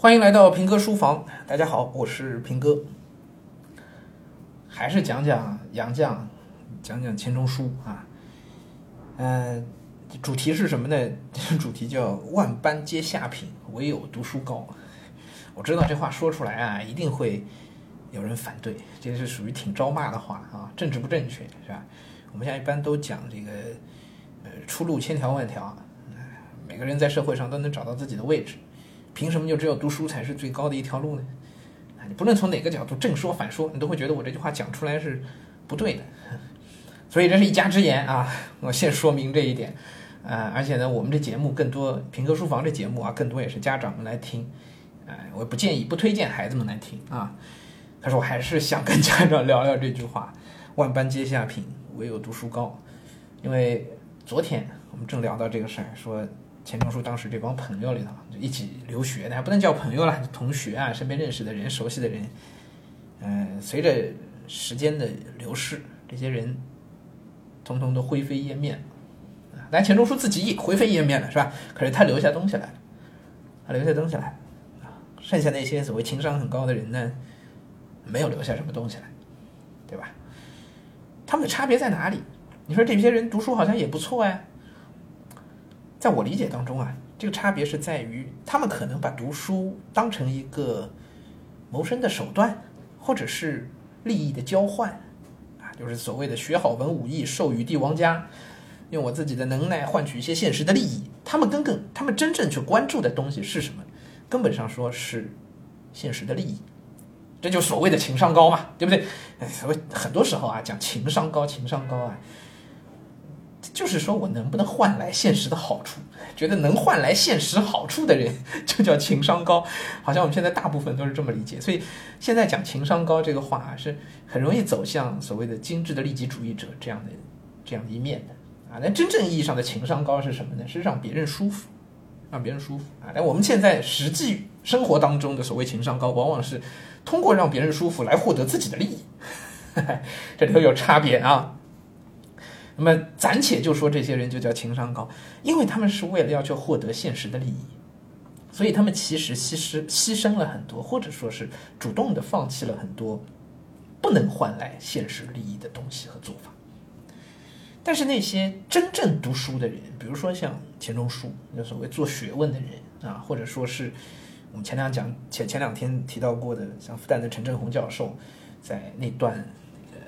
欢迎来到平哥书房，大家好，我是平哥。还是讲讲杨绛，讲讲钱钟书啊。嗯，主题是什么呢？主题叫“万般皆下品，唯有读书高”。我知道这话说出来啊，一定会有人反对，这是属于挺招骂的话啊，政治不正确是吧？我们现在一般都讲这个，呃，出路千条万条，每个人在社会上都能找到自己的位置。凭什么就只有读书才是最高的一条路呢？啊，你不论从哪个角度正说反说，你都会觉得我这句话讲出来是不对的。所以这是一家之言啊，我先说明这一点。啊，而且呢，我们这节目更多平哥书房这节目啊，更多也是家长们来听。哎，我不建议、不推荐孩子们来听啊。可是我还是想跟家长聊聊这句话：万般皆下品，唯有读书高。因为昨天我们正聊到这个事儿，说。钱钟书当时这帮朋友里头，就一起留学的，还不能叫朋友了，同学啊，身边认识的人、熟悉的人，嗯，随着时间的流逝，这些人通通都灰飞烟灭啊。但钱钟书自己也灰飞烟灭了，是吧？可是他留下东西来了，他留下东西来啊。剩下那些所谓情商很高的人呢，没有留下什么东西来，对吧？他们的差别在哪里？你说这些人读书好像也不错哎。在我理解当中啊，这个差别是在于，他们可能把读书当成一个谋生的手段，或者是利益的交换，啊，就是所谓的学好文武艺，授予帝王家，用我自己的能耐换取一些现实的利益。他们根本，他们真正去关注的东西是什么？根本上说是现实的利益，这就所谓的情商高嘛，对不对？所谓很多时候啊，讲情商高，情商高啊。就是说我能不能换来现实的好处？觉得能换来现实好处的人 就叫情商高，好像我们现在大部分都是这么理解。所以现在讲情商高这个话是很容易走向所谓的精致的利己主义者这样的这样的一面的啊。那真正意义上的情商高是什么呢？是让别人舒服，让别人舒服啊。但我们现在实际生活当中的所谓情商高，往往是通过让别人舒服来获得自己的利益，这里头有差别啊。那么暂且就说这些人就叫情商高，因为他们是为了要去获得现实的利益，所以他们其实牺牲牺牲了很多，或者说是主动的放弃了很多不能换来现实利益的东西和做法。但是那些真正读书的人，比如说像钱钟书，就所谓做学问的人啊，或者说是我们前两讲前前两天提到过的，像复旦的陈振宏教授，在那段呃《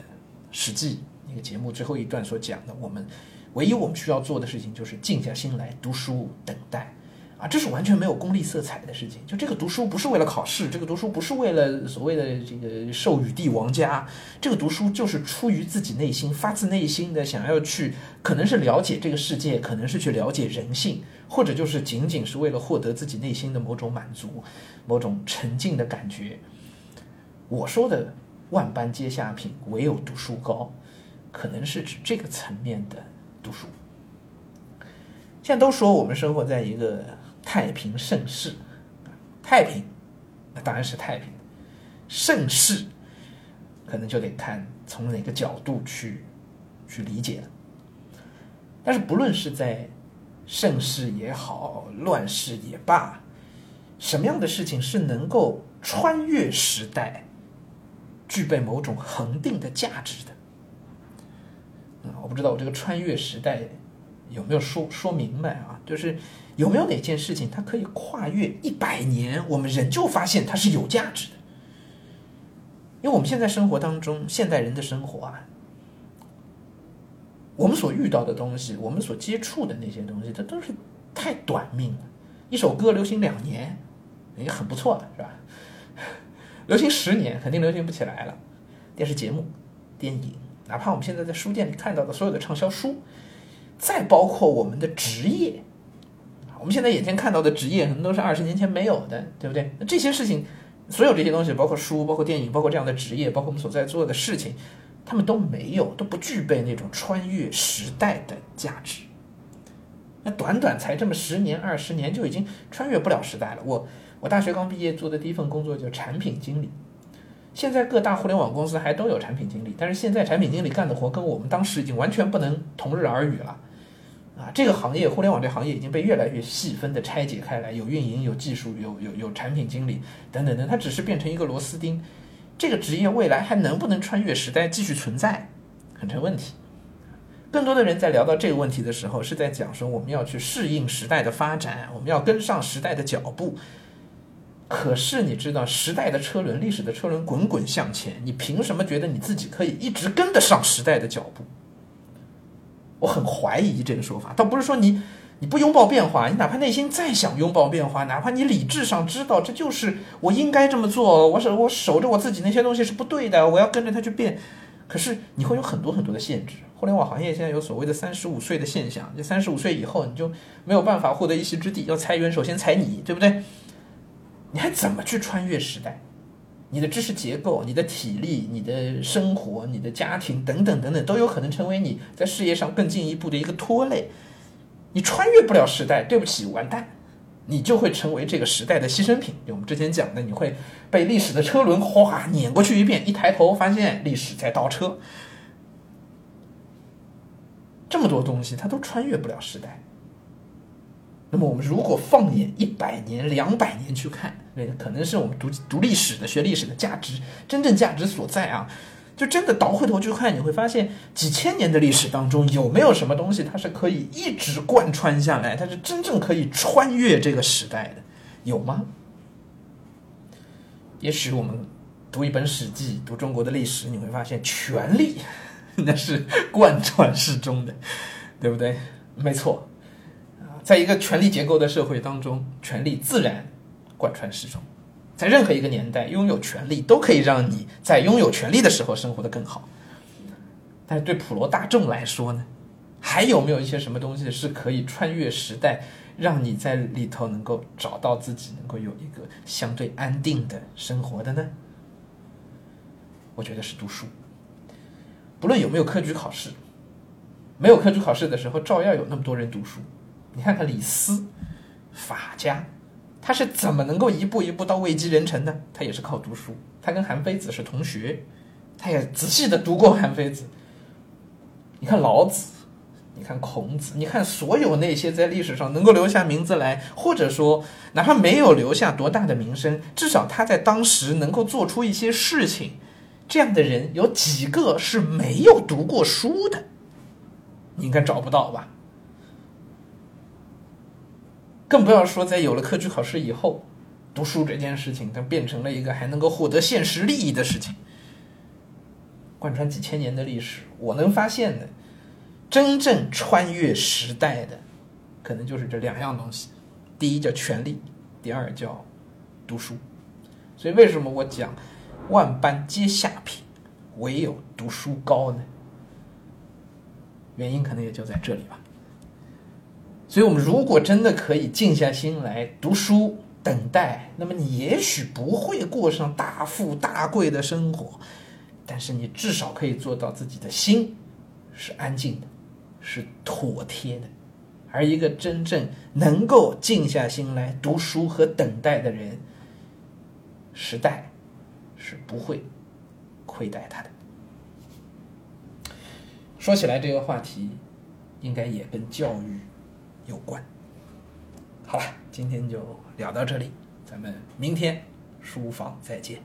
史记》。那个节目最后一段所讲的，我们唯一我们需要做的事情就是静下心来读书等待，啊，这是完全没有功利色彩的事情。就这个读书不是为了考试，这个读书不是为了所谓的这个授予帝王家，这个读书就是出于自己内心，发自内心的想要去，可能是了解这个世界，可能是去了解人性，或者就是仅仅是为了获得自己内心的某种满足，某种沉静的感觉。我说的万般皆下品，唯有读书高。可能是指这个层面的读书。现在都说我们生活在一个太平盛世，太平，那当然是太平。盛世，可能就得看从哪个角度去去理解了。但是不论是在盛世也好，乱世也罢，什么样的事情是能够穿越时代，具备某种恒定的价值的？不知道我这个穿越时代有没有说说明白啊？就是有没有哪件事情它可以跨越一百年，我们仍旧发现它是有价值的？因为我们现在生活当中，现代人的生活啊，我们所遇到的东西，我们所接触的那些东西，它都是太短命了。一首歌流行两年，也很不错了，是吧？流行十年，肯定流行不起来了。电视节目、电影。哪怕我们现在在书店里看到的所有的畅销书，再包括我们的职业，我们现在眼前看到的职业，可能都是二十年前没有的，对不对？那这些事情，所有这些东西，包括书，包括电影，包括这样的职业，包括我们所在做的事情，他们都没有，都不具备那种穿越时代的价值。那短短才这么十年、二十年，就已经穿越不了时代了。我我大学刚毕业做的第一份工作叫产品经理。现在各大互联网公司还都有产品经理，但是现在产品经理干的活跟我们当时已经完全不能同日而语了。啊，这个行业，互联网这行业已经被越来越细分的拆解开来，有运营，有技术，有有有产品经理等等等，它只是变成一个螺丝钉。这个职业未来还能不能穿越时代继续存在，很成问题。更多的人在聊到这个问题的时候，是在讲说我们要去适应时代的发展，我们要跟上时代的脚步。可是你知道，时代的车轮，历史的车轮滚滚向前，你凭什么觉得你自己可以一直跟得上时代的脚步？我很怀疑这个说法，倒不是说你你不拥抱变化，你哪怕内心再想拥抱变化，哪怕你理智上知道这就是我应该这么做，我守我守着我自己那些东西是不对的，我要跟着它去变，可是你会有很多很多的限制。互联网行业现在有所谓的三十五岁的现象，就三十五岁以后你就没有办法获得一席之地，要裁员首先裁你，对不对？你还怎么去穿越时代？你的知识结构、你的体力、你的生活、你的家庭等等等等，都有可能成为你在事业上更进一步的一个拖累。你穿越不了时代，对不起，完蛋，你就会成为这个时代的牺牲品。就我们之前讲的，你会被历史的车轮哗碾过去一遍，一抬头发现历史在倒车。这么多东西，它都穿越不了时代。那么我们如果放眼一百年、两百年去看，那可能是我们读读历史的、学历史的价值真正价值所在啊！就真的倒回头去看，你会发现几千年的历史当中，有没有什么东西它是可以一直贯穿下来，它是真正可以穿越这个时代的？有吗？也许我们读一本《史记》，读中国的历史，你会发现权力 那是贯穿始终的，对不对？没错。在一个权力结构的社会当中，权力自然贯穿始终。在任何一个年代，拥有权力都可以让你在拥有权力的时候生活的更好。但是对普罗大众来说呢，还有没有一些什么东西是可以穿越时代，让你在里头能够找到自己，能够有一个相对安定的生活的呢？我觉得是读书。不论有没有科举考试，没有科举考试的时候，照样有那么多人读书。你看看李斯，法家，他是怎么能够一步一步到位极人臣的？他也是靠读书。他跟韩非子是同学，他也仔细的读过韩非子。你看老子，你看孔子，你看所有那些在历史上能够留下名字来，或者说哪怕没有留下多大的名声，至少他在当时能够做出一些事情，这样的人有几个是没有读过书的？你应该找不到吧？更不要说在有了科举考试以后，读书这件事情，它变成了一个还能够获得现实利益的事情。贯穿几千年的历史，我能发现的，真正穿越时代的，可能就是这两样东西：第一叫权力，第二叫读书。所以为什么我讲万般皆下品，唯有读书高呢？原因可能也就在这里吧。所以，我们如果真的可以静下心来读书、等待，那么你也许不会过上大富大贵的生活，但是你至少可以做到自己的心是安静的，是妥帖的。而一个真正能够静下心来读书和等待的人，时代是不会亏待他的。说起来，这个话题应该也跟教育。有关。好了，今天就聊到这里，咱们明天书房再见。